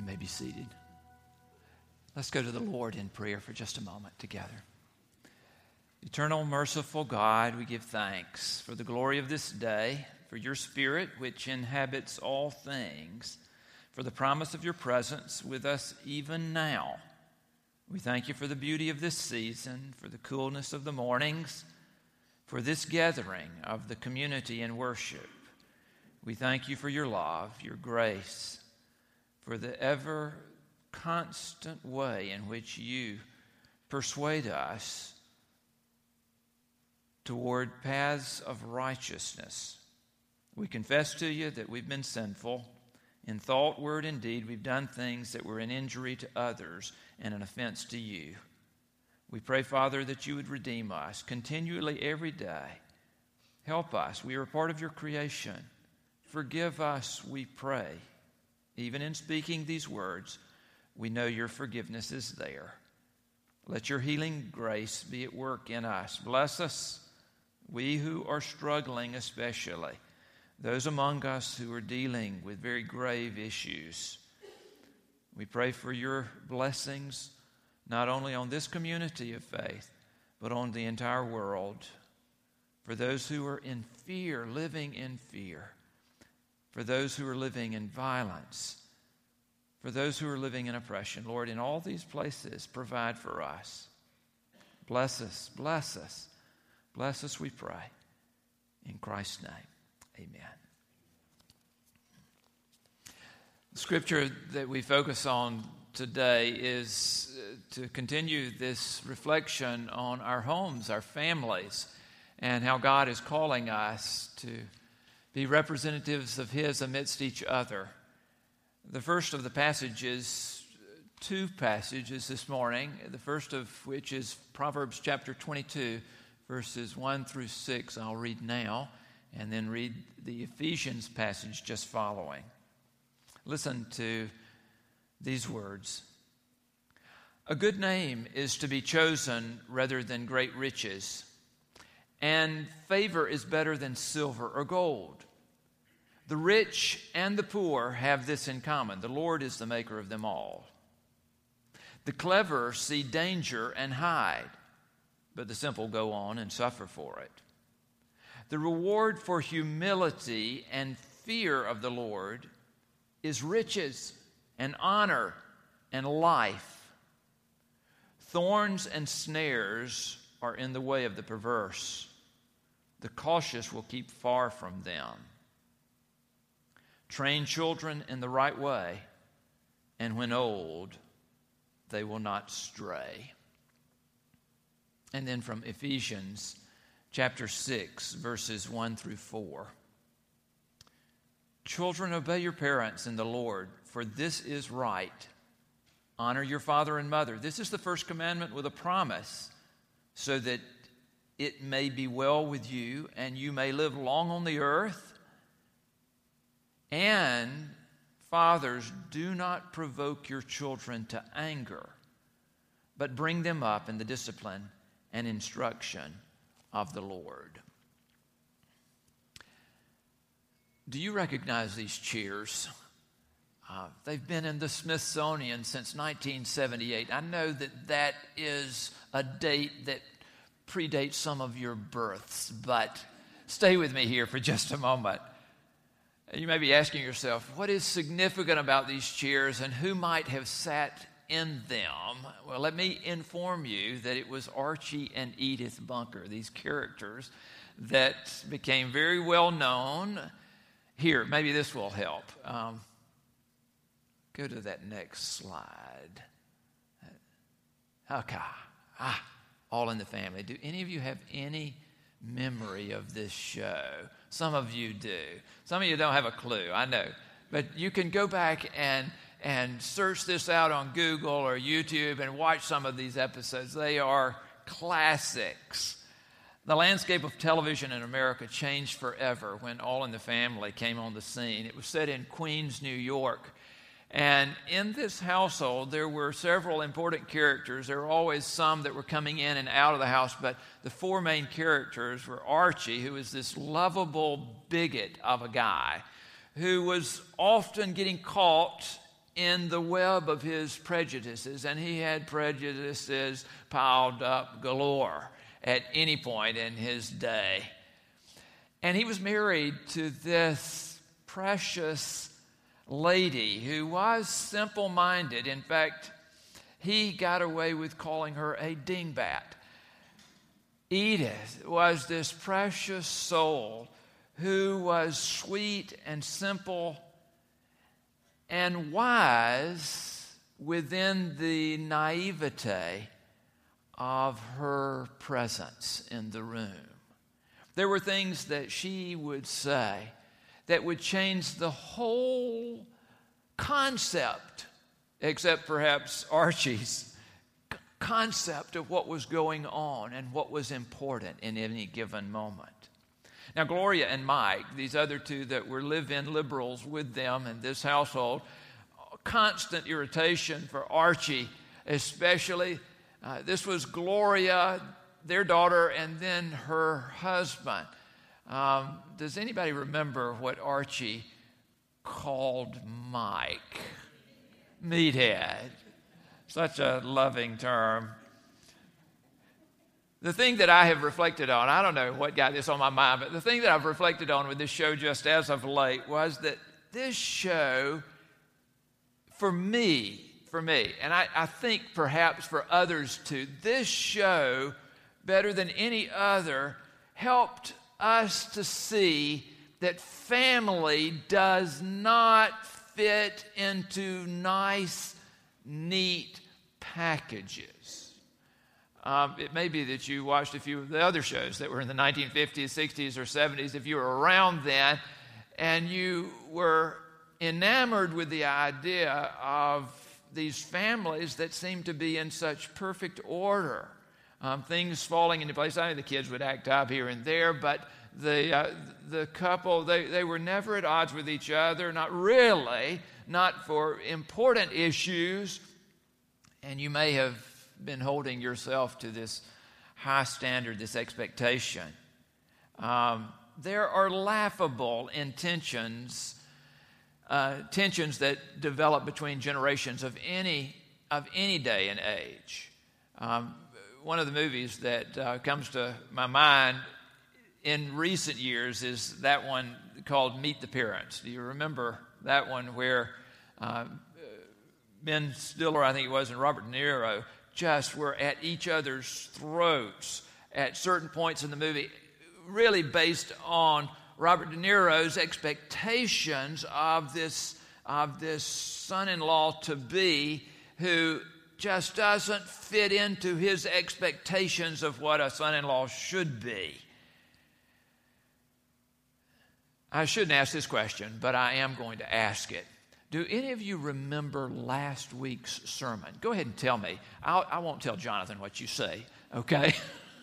You may be seated. Let's go to the Lord in prayer for just a moment together. Eternal, merciful God, we give thanks for the glory of this day, for your Spirit which inhabits all things, for the promise of your presence with us even now. We thank you for the beauty of this season, for the coolness of the mornings, for this gathering of the community in worship. We thank you for your love, your grace, for the ever constant way in which you persuade us toward paths of righteousness. We confess to you that we've been sinful. In thought, word, and deed, we've done things that were an injury to others and an offense to you. We pray, Father, that you would redeem us continually every day. Help us. We are part of your creation. Forgive us, we pray. Even in speaking these words, we know your forgiveness is there. Let your healing grace be at work in us. Bless us, we who are struggling, especially those among us who are dealing with very grave issues. We pray for your blessings, not only on this community of faith, but on the entire world. For those who are in fear, living in fear for those who are living in violence, for those who are living in oppression. Lord, in all these places, provide for us. Bless us, bless us, bless us, we pray. In Christ's name, amen. The scripture that we focus on today is uh, to continue this reflection on our homes, our families, and how God is calling us to be representatives of His amidst each other. The first of the passages, two passages this morning, the first of which is Proverbs chapter 22, verses 1 through 6. I'll read now and then read the Ephesians passage just following. Listen to these words. A good name is to be chosen rather than great riches and favor is better than silver or gold. The rich and the poor have this in common the Lord is the maker of them all. The clever see danger and hide, but the simple go on and suffer for it. The reward for humility and fear of the Lord is riches and honor and life. Thorns and snares are in the way of the perverse the cautious will keep far from them. Train children in the right way, and when old, they will not stray. And then from Ephesians chapter 6, verses 1 through 4. Children, obey your parents in the Lord, for this is right. Honor your father and mother. This is the first commandment with a promise, so that it may be well with you and you may live long on the earth. And fathers, do not provoke your children to anger, but bring them up in the discipline and instruction of the Lord. Do you recognize these chairs? Uh, they've been in the Smithsonian since 1978. I know that that is a date that predate some of your births, but stay with me here for just a moment. You may be asking yourself, what is significant about these chairs and who might have sat in them? Well, let me inform you that it was Archie and Edith Bunker, these characters that became very well known. Here, maybe this will help. Um, go to that next slide. Okay. Ah, all in the Family. Do any of you have any memory of this show? Some of you do. Some of you don't have a clue, I know. But you can go back and, and search this out on Google or YouTube and watch some of these episodes. They are classics. The landscape of television in America changed forever when All in the Family came on the scene. It was set in Queens, New York and in this household, there were several important characters. There were always some that were coming in and out of the house, but the four main characters were Archie, who was this lovable bigot of a guy who was often getting caught in the web of his prejudices, and he had prejudices piled up galore at any point in his day. And he was married to this precious lady who was simple minded. In fact, he got away with calling her a dingbat. Edith was this precious soul who was sweet and simple and wise within the naivete of her presence in the room. There were things that she would say that would change the whole concept, except perhaps Archie's concept of what was going on and what was important in any given moment. Now, Gloria and Mike, these other two that were live in liberals with them in this household, constant irritation for Archie, especially. Uh, this was Gloria, their daughter, and then her husband. Um, does anybody remember what Archie called Mike? Meathead. Such a loving term. The thing that I have reflected on, I don't know what got this on my mind, but the thing that I've reflected on with this show just as of late was that this show, for me, for me, and I, I think perhaps for others too, this show, better than any other, helped us to see that family does not fit into nice, neat packages. Um, it may be that you watched a few of the other shows that were in the 1950s, 60s, or 70s, if you were around then, and you were enamored with the idea of these families that seemed to be in such perfect order. Um, things falling into place. I know the kids would act up here and there, but the, uh, the couple, they, they were never at odds with each other, not really, not for important issues. And you may have been holding yourself to this high standard, this expectation. Um, there are laughable intentions, uh, tensions that develop between generations of any, of any day and age. Um, one of the movies that uh, comes to my mind in recent years is that one called Meet the Parents. Do you remember that one where uh, Ben Stiller, I think it was, and Robert De Niro just were at each other's throats at certain points in the movie, really based on Robert De Niro's expectations of this, of this son in law to be who just doesn't fit into his expectations of what a son in law should be. I shouldn't ask this question, but I am going to ask it. Do any of you remember last week's sermon? Go ahead and tell me. I'll, I will not tell Jonathan what you say, okay?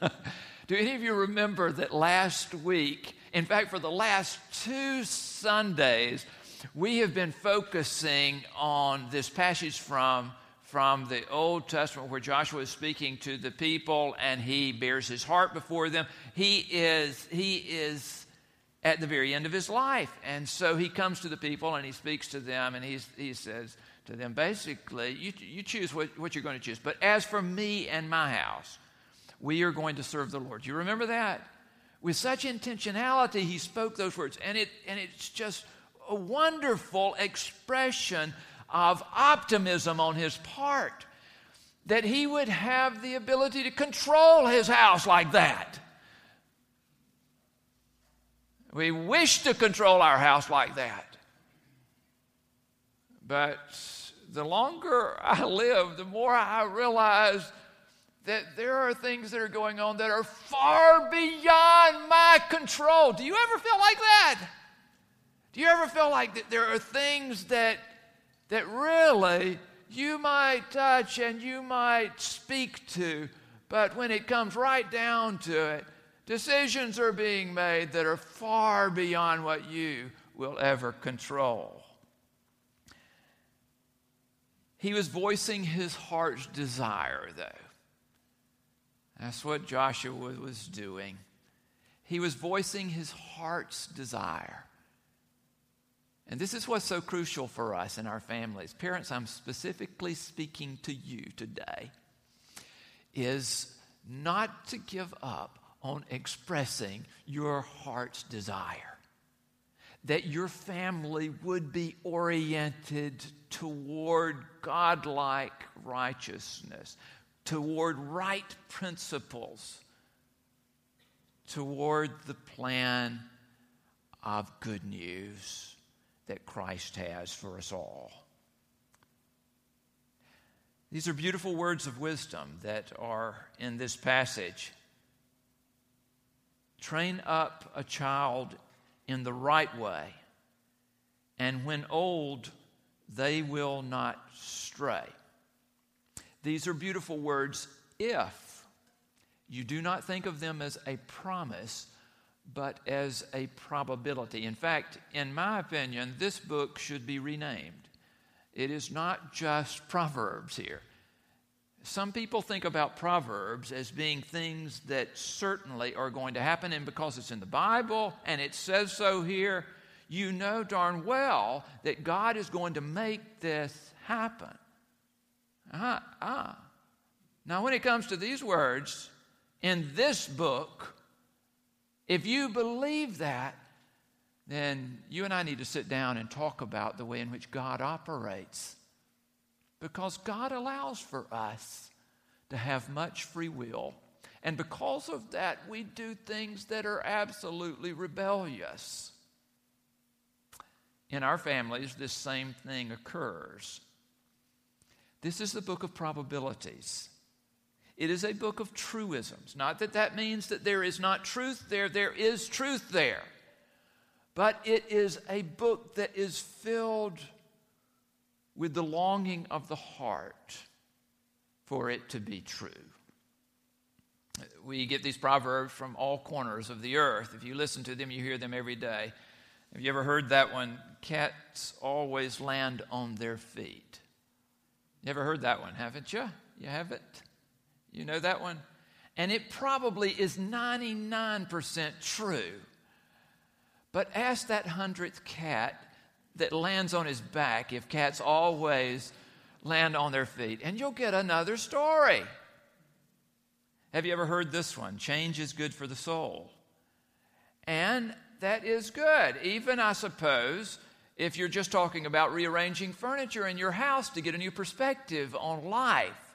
Do any of you remember that last week, in fact, for the last two Sundays, we have been focusing on this passage from, from the Old Testament where Joshua is speaking to the people and he bears his heart before them. He is, he is at the very end of his life. And so he comes to the people and he speaks to them and he's, he says to them, basically, you, you choose what, what you're going to choose. But as for me and my house, we are going to serve the Lord. You remember that? With such intentionality, he spoke those words. And, it, and it's just a wonderful expression of optimism on his part that he would have the ability to control his house like that. We wish to control our house like that. But the longer I live, the more I realize that there are things that are going on that are far beyond my control. Do you ever feel like that? Do you ever feel like that there are things that that really you might touch and you might speak to, but when it comes right down to it, Decisions are being made that are far beyond what you will ever control. He was voicing his heart's desire, though. That's what Joshua was doing. He was voicing his heart's desire. And this is what's so crucial for us in our families. Parents, I'm specifically speaking to you today, is not to give up on expressing your heart's desire. That your family would be oriented toward godlike righteousness, toward right principles, toward the plan of good news that Christ has for us all. These are beautiful words of wisdom that are in this passage. Train up a child in the right way, and when old, they will not stray. These are beautiful words if you do not think of them as a promise, but as a probability. In fact, in my opinion, this book should be renamed. It is not just Proverbs here. Some people think about Proverbs as being things that certainly are going to happen, and because it's in the Bible and it says so here, you know darn well that God is going to make this happen. Ah, ah. Now, when it comes to these words in this book, if you believe that, then you and I need to sit down and talk about the way in which God operates. Because God allows for us to have much free will. And because of that, we do things that are absolutely rebellious. In our families, this same thing occurs. This is the book of probabilities. It is a book of truisms. Not that that means that there is not truth there, there is truth there. But it is a book that is filled with the longing of the heart for it to be true. We get these proverbs from all corners of the earth. If you listen to them, you hear them every day. Have you ever heard that one? Cats always land on their feet. You ever heard that one, haven't you? You haven't? You know that one? And it probably is 99% true. But ask that hundredth cat that lands on his back if cats always land on their feet, and you'll get another story. Have you ever heard this one? Change is good for the soul. And that is good. Even, I suppose, if you're just talking about rearranging furniture in your house to get a new perspective on life.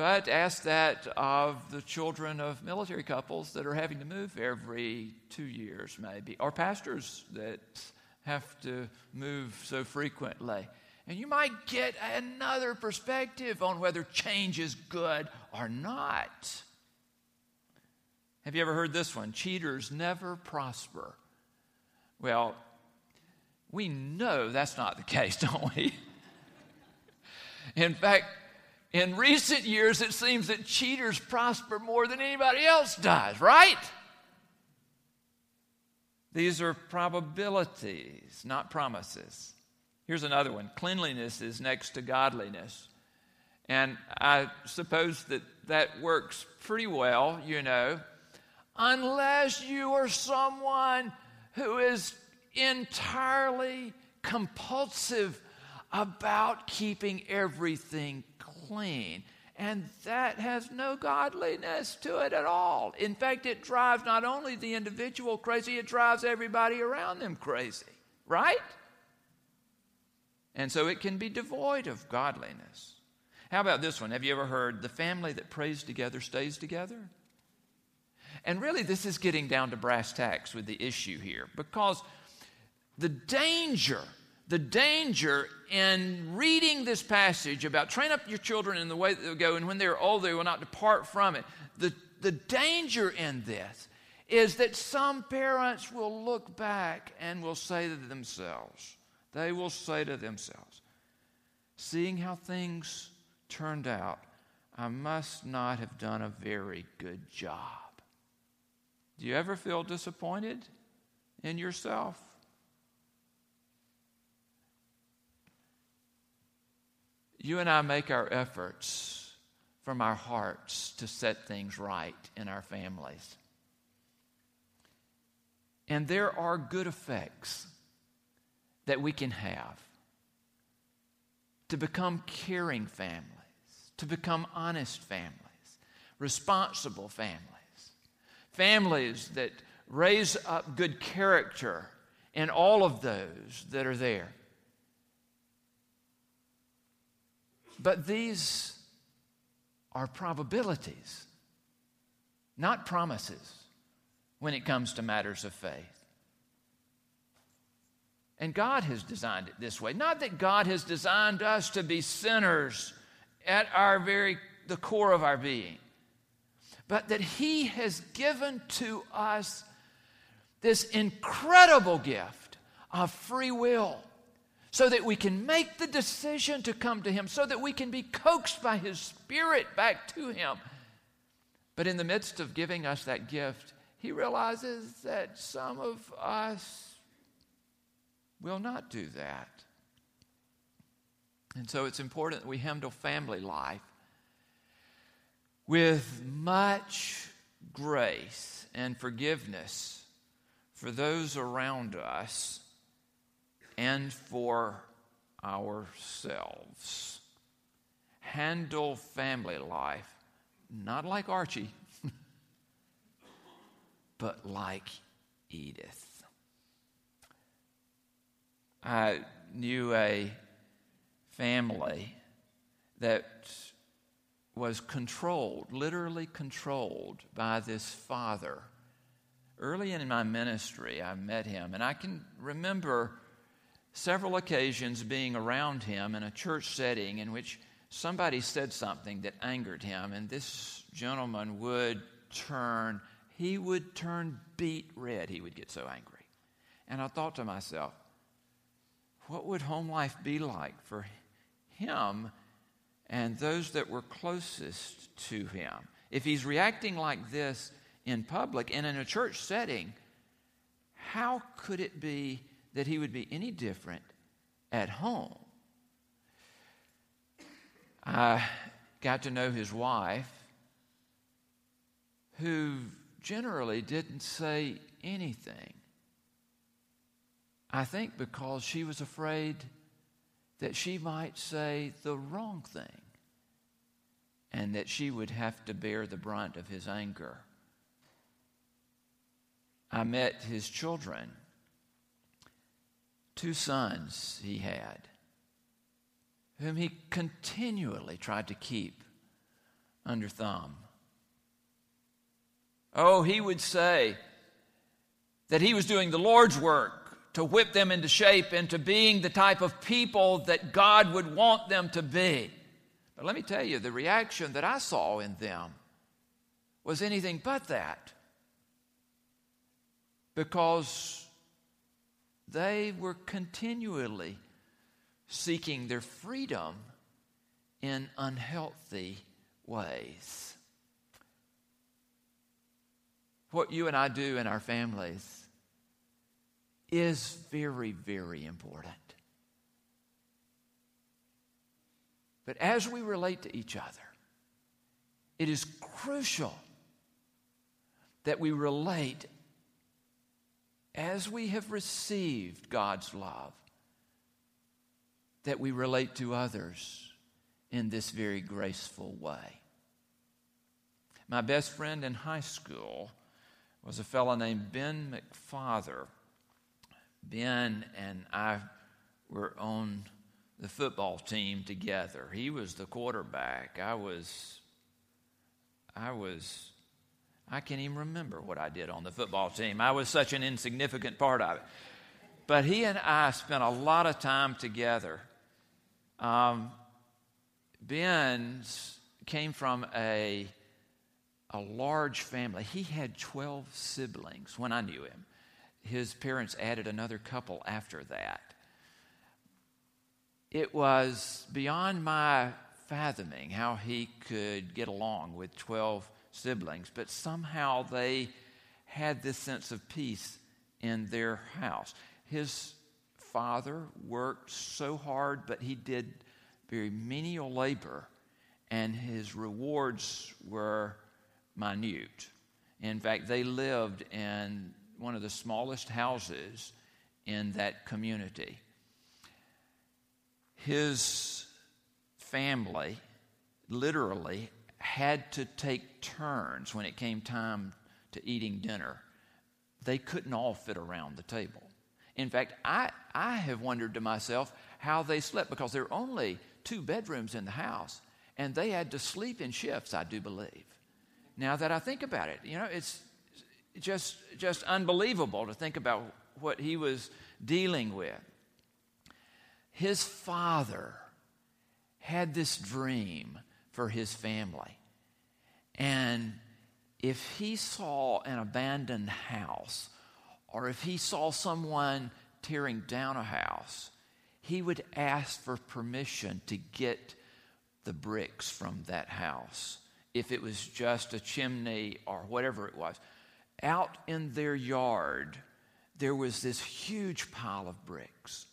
But ask that of the children of military couples that are having to move every two years, maybe, or pastors that have to move so frequently. And you might get another perspective on whether change is good or not. Have you ever heard this one? Cheaters never prosper. Well, we know that's not the case, don't we? In fact, in recent years, it seems that cheaters prosper more than anybody else does, right? These are probabilities, not promises. Here's another one cleanliness is next to godliness. And I suppose that that works pretty well, you know, unless you are someone who is entirely compulsive about keeping everything clean. And that has no godliness to it at all. In fact, it drives not only the individual crazy, it drives everybody around them crazy, right? And so it can be devoid of godliness. How about this one? Have you ever heard the family that prays together stays together? And really, this is getting down to brass tacks with the issue here because the danger the danger in reading this passage about train up your children in the way that they'll go, and when they're old, they will not depart from it. The, the danger in this is that some parents will look back and will say to themselves, they will say to themselves, seeing how things turned out, I must not have done a very good job. Do you ever feel disappointed in yourself? You and I make our efforts from our hearts to set things right in our families. And there are good effects that we can have to become caring families, to become honest families, responsible families, families that raise up good character in all of those that are there. But these are probabilities, not promises when it comes to matters of faith. And God has designed it this way. Not that God has designed us to be sinners at our very the core of our being, but that He has given to us this incredible gift of free will so that we can make the decision to come to Him, so that we can be coaxed by His Spirit back to Him. But in the midst of giving us that gift, He realizes that some of us will not do that. And so it's important that we handle family life with much grace and forgiveness for those around us and for ourselves. Handle family life not like Archie, but like Edith. I knew a family that was controlled, literally controlled by this father. Early in my ministry, I met him, and I can remember several occasions being around him in a church setting in which somebody said something that angered him, and this gentleman would turn, he would turn beet red. He would get so angry. And I thought to myself, what would home life be like for him and those that were closest to him? If he's reacting like this in public and in a church setting, how could it be that he would be any different at home. I got to know his wife, who generally didn't say anything. I think because she was afraid that she might say the wrong thing and that she would have to bear the brunt of his anger. I met his children two sons he had, whom he continually tried to keep under thumb. Oh, he would say that he was doing the Lord's work to whip them into shape into being the type of people that God would want them to be. But let me tell you, the reaction that I saw in them was anything but that. Because they were continually seeking their freedom in unhealthy ways. What you and I do in our families is very, very important. But as we relate to each other, it is crucial that we relate as we have received God's love, that we relate to others in this very graceful way. My best friend in high school was a fellow named Ben McFather. Ben and I were on the football team together. He was the quarterback. I was I was I can't even remember what I did on the football team. I was such an insignificant part of it. But he and I spent a lot of time together. Um, Ben came from a, a large family. He had 12 siblings when I knew him. His parents added another couple after that. It was beyond my fathoming how he could get along with 12 siblings, but somehow they had this sense of peace in their house. His father worked so hard, but he did very menial labor, and his rewards were minute. In fact, they lived in one of the smallest houses in that community. his family literally had to take turns when it came time to eating dinner. They couldn't all fit around the table. In fact, I, I have wondered to myself how they slept because there are only two bedrooms in the house, and they had to sleep in shifts, I do believe. Now that I think about it, you know, it's just, just unbelievable to think about what he was dealing with. His father had this dream for his family. And if he saw an abandoned house, or if he saw someone tearing down a house, he would ask for permission to get the bricks from that house. If it was just a chimney or whatever it was. Out in their yard, there was this huge pile of bricks.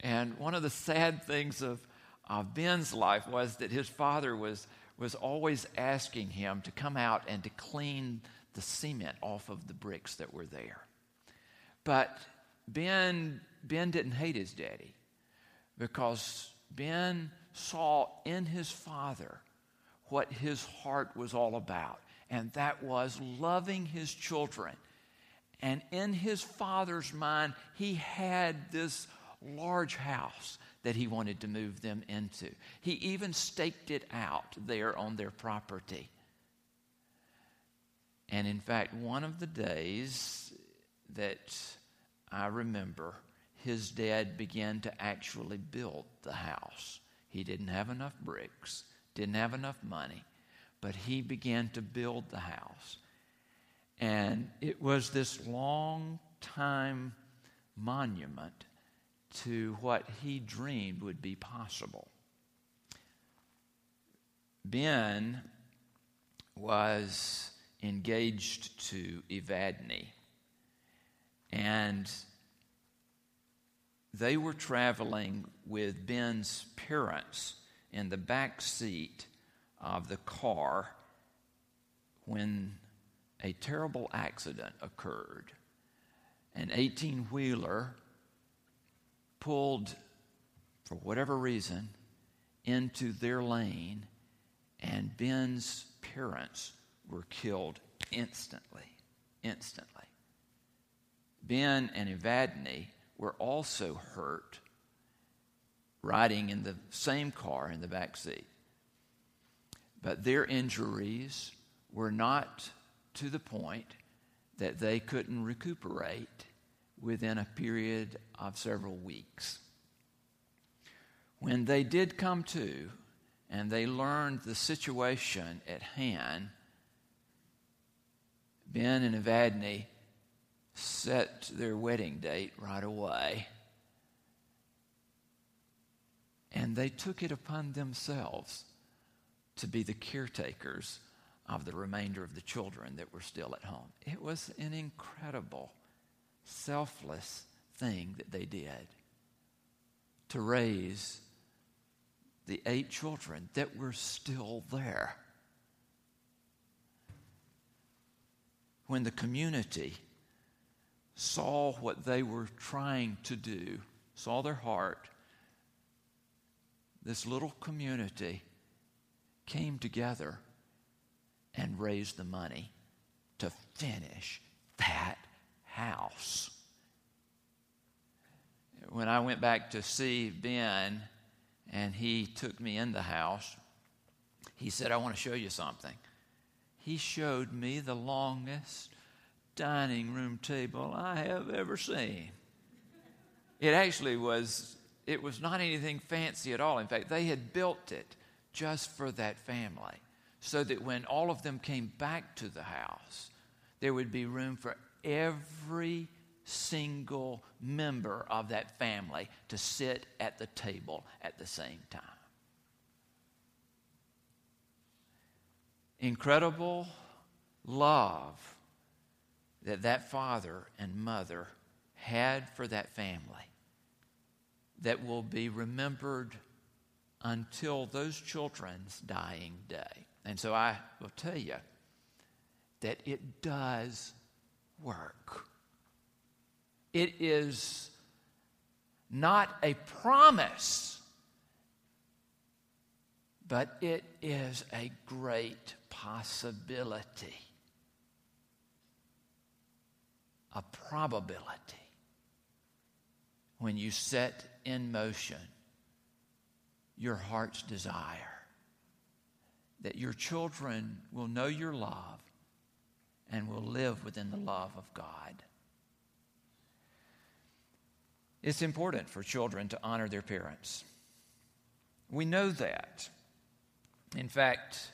And one of the sad things of, of Ben's life was that his father was, was always asking him to come out and to clean the cement off of the bricks that were there. But Ben, ben didn't hate his daddy because Ben saw in his father what his heart was all about, and that was loving his children. And in his father's mind, he had this large house that he wanted to move them into. He even staked it out there on their property. And in fact, one of the days that I remember, his dad began to actually build the house. He didn't have enough bricks, didn't have enough money, but he began to build the house. And it was this long time monument to what he dreamed would be possible. Ben was engaged to Evadne, and they were traveling with Ben's parents in the back seat of the car when a terrible accident occurred. An 18 wheeler pulled, for whatever reason, into their lane, and Ben's parents were killed instantly. Instantly. Ben and Evadne were also hurt riding in the same car in the back seat. But their injuries were not to the point that they couldn't recuperate within a period of several weeks. When they did come to and they learned the situation at hand, Ben and Evadne set their wedding date right away. And they took it upon themselves to be the caretakers of the remainder of the children that were still at home. It was an incredible, selfless thing that they did to raise the eight children that were still there. When the community saw what they were trying to do, saw their heart, this little community came together and raised the money to finish that house. When I went back to see Ben and he took me in the house, he said, I want to show you something. He showed me the longest dining room table I have ever seen. It actually was, it was not anything fancy at all. In fact, they had built it just for that family so that when all of them came back to the house, there would be room for every single member of that family to sit at the table at the same time. Incredible love that that father and mother had for that family that will be remembered until those children's dying day. And so I will tell you that it does work. It is not a promise but it is a great possibility, a probability when you set in motion your heart's desire that your children will know your love and will live within the love of God. It's important for children to honor their parents. We know that. In fact,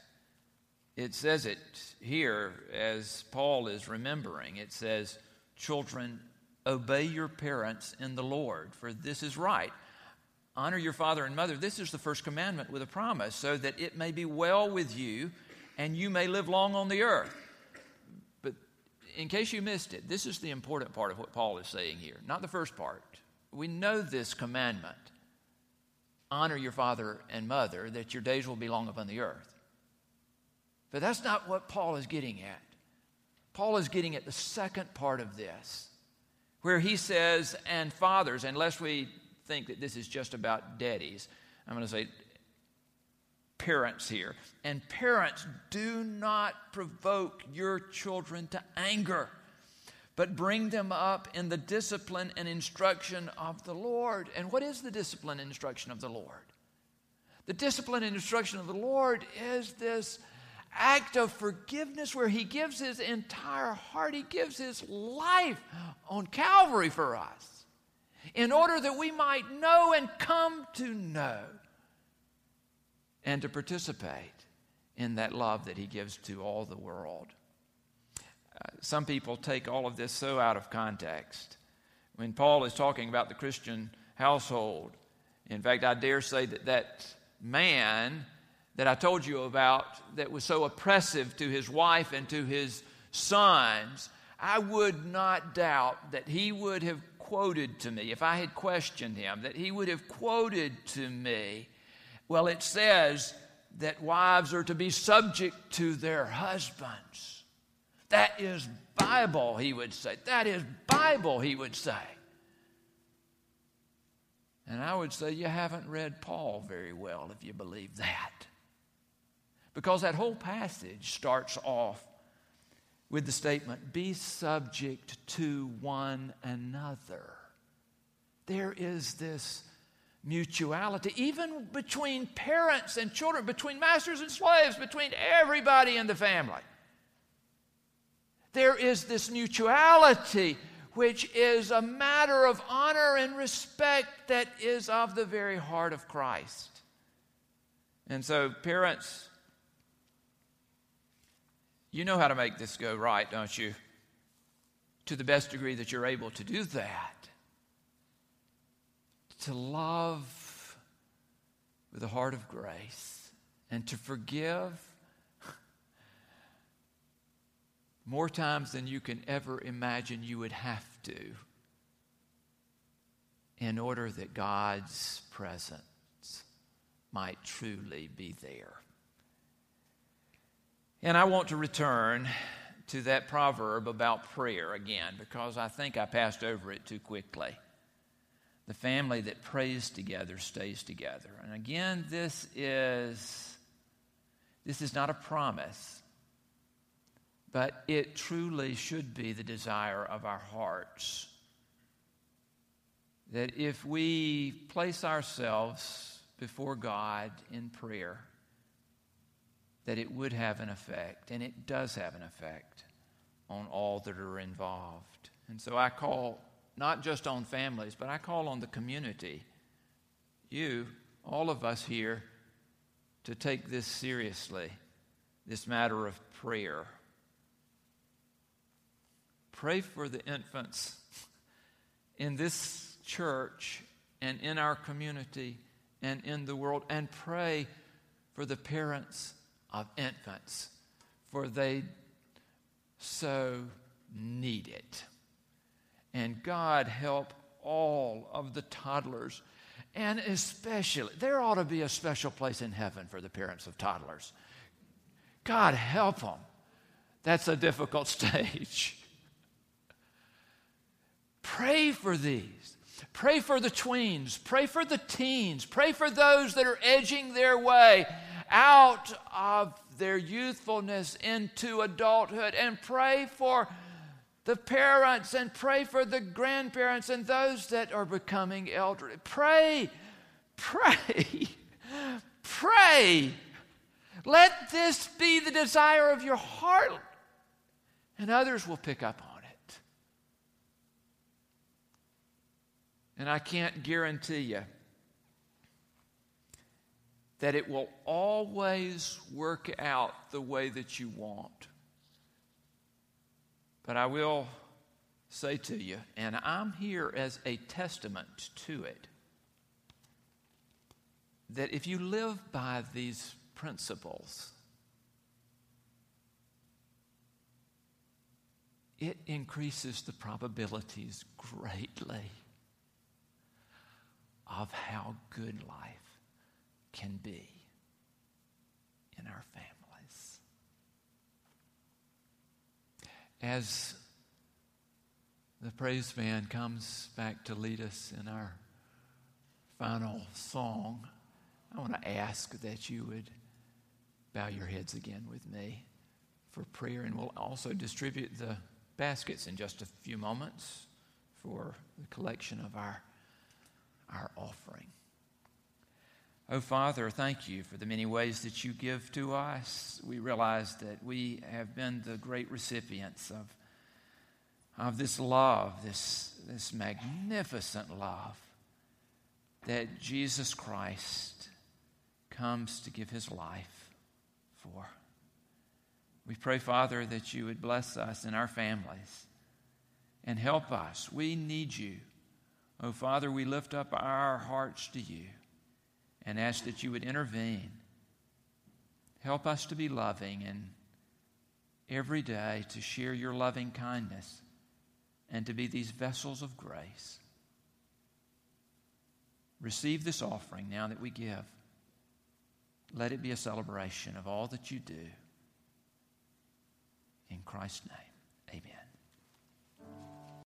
it says it here as Paul is remembering. It says, Children, obey your parents in the Lord, for this is right. Honor your father and mother. This is the first commandment with a promise, so that it may be well with you and you may live long on the earth. In case you missed it, this is the important part of what Paul is saying here, not the first part. We know this commandment honor your father and mother, that your days will be long upon the earth. But that's not what Paul is getting at. Paul is getting at the second part of this, where he says, and fathers, unless we think that this is just about daddies, I'm going to say parents here. And parents, do not provoke your children to anger but bring them up in the discipline and instruction of the Lord. And what is the discipline and instruction of the Lord? The discipline and instruction of the Lord is this act of forgiveness where He gives His entire heart, He gives His life on Calvary for us in order that we might know and come to know and to participate in that love that He gives to all the world uh, some people take all of this so out of context. When Paul is talking about the Christian household, in fact, I dare say that that man that I told you about that was so oppressive to his wife and to his sons, I would not doubt that he would have quoted to me, if I had questioned him, that he would have quoted to me, well, it says that wives are to be subject to their husbands. That is Bible, he would say. That is Bible, he would say. And I would say you haven't read Paul very well if you believe that. Because that whole passage starts off with the statement be subject to one another. There is this mutuality, even between parents and children, between masters and slaves, between everybody in the family there is this mutuality, which is a matter of honor and respect that is of the very heart of Christ. And so, parents, you know how to make this go right, don't you? To the best degree that you're able to do that. To love with a heart of grace and to forgive more times than you can ever imagine you would have to in order that God's presence might truly be there. And I want to return to that proverb about prayer again because I think I passed over it too quickly. The family that prays together stays together. And again, this is this is not a promise but it truly should be the desire of our hearts that if we place ourselves before God in prayer, that it would have an effect, and it does have an effect on all that are involved. And so I call not just on families, but I call on the community, you, all of us here, to take this seriously, this matter of prayer. Pray for the infants in this church and in our community and in the world, and pray for the parents of infants, for they so need it. And God help all of the toddlers, and especially, there ought to be a special place in heaven for the parents of toddlers. God help them. That's a difficult stage. Pray for these. Pray for the tweens. Pray for the teens. Pray for those that are edging their way out of their youthfulness into adulthood. And pray for the parents and pray for the grandparents and those that are becoming elderly. Pray, pray, pray. Let this be the desire of your heart, and others will pick up on it. And I can't guarantee you that it will always work out the way that you want. But I will say to you, and I'm here as a testament to it, that if you live by these principles, it increases the probabilities greatly of how good life can be in our families. As the praise band comes back to lead us in our final song, I want to ask that you would bow your heads again with me for prayer, and we'll also distribute the baskets in just a few moments for the collection of our, our offering. Oh, Father, thank you for the many ways that you give to us. We realize that we have been the great recipients of, of this love, this, this magnificent love that Jesus Christ comes to give his life for. We pray, Father, that you would bless us and our families and help us. We need you. Oh, Father, we lift up our hearts to you and ask that you would intervene. Help us to be loving and every day to share your loving kindness and to be these vessels of grace. Receive this offering now that we give. Let it be a celebration of all that you do. In Christ's name.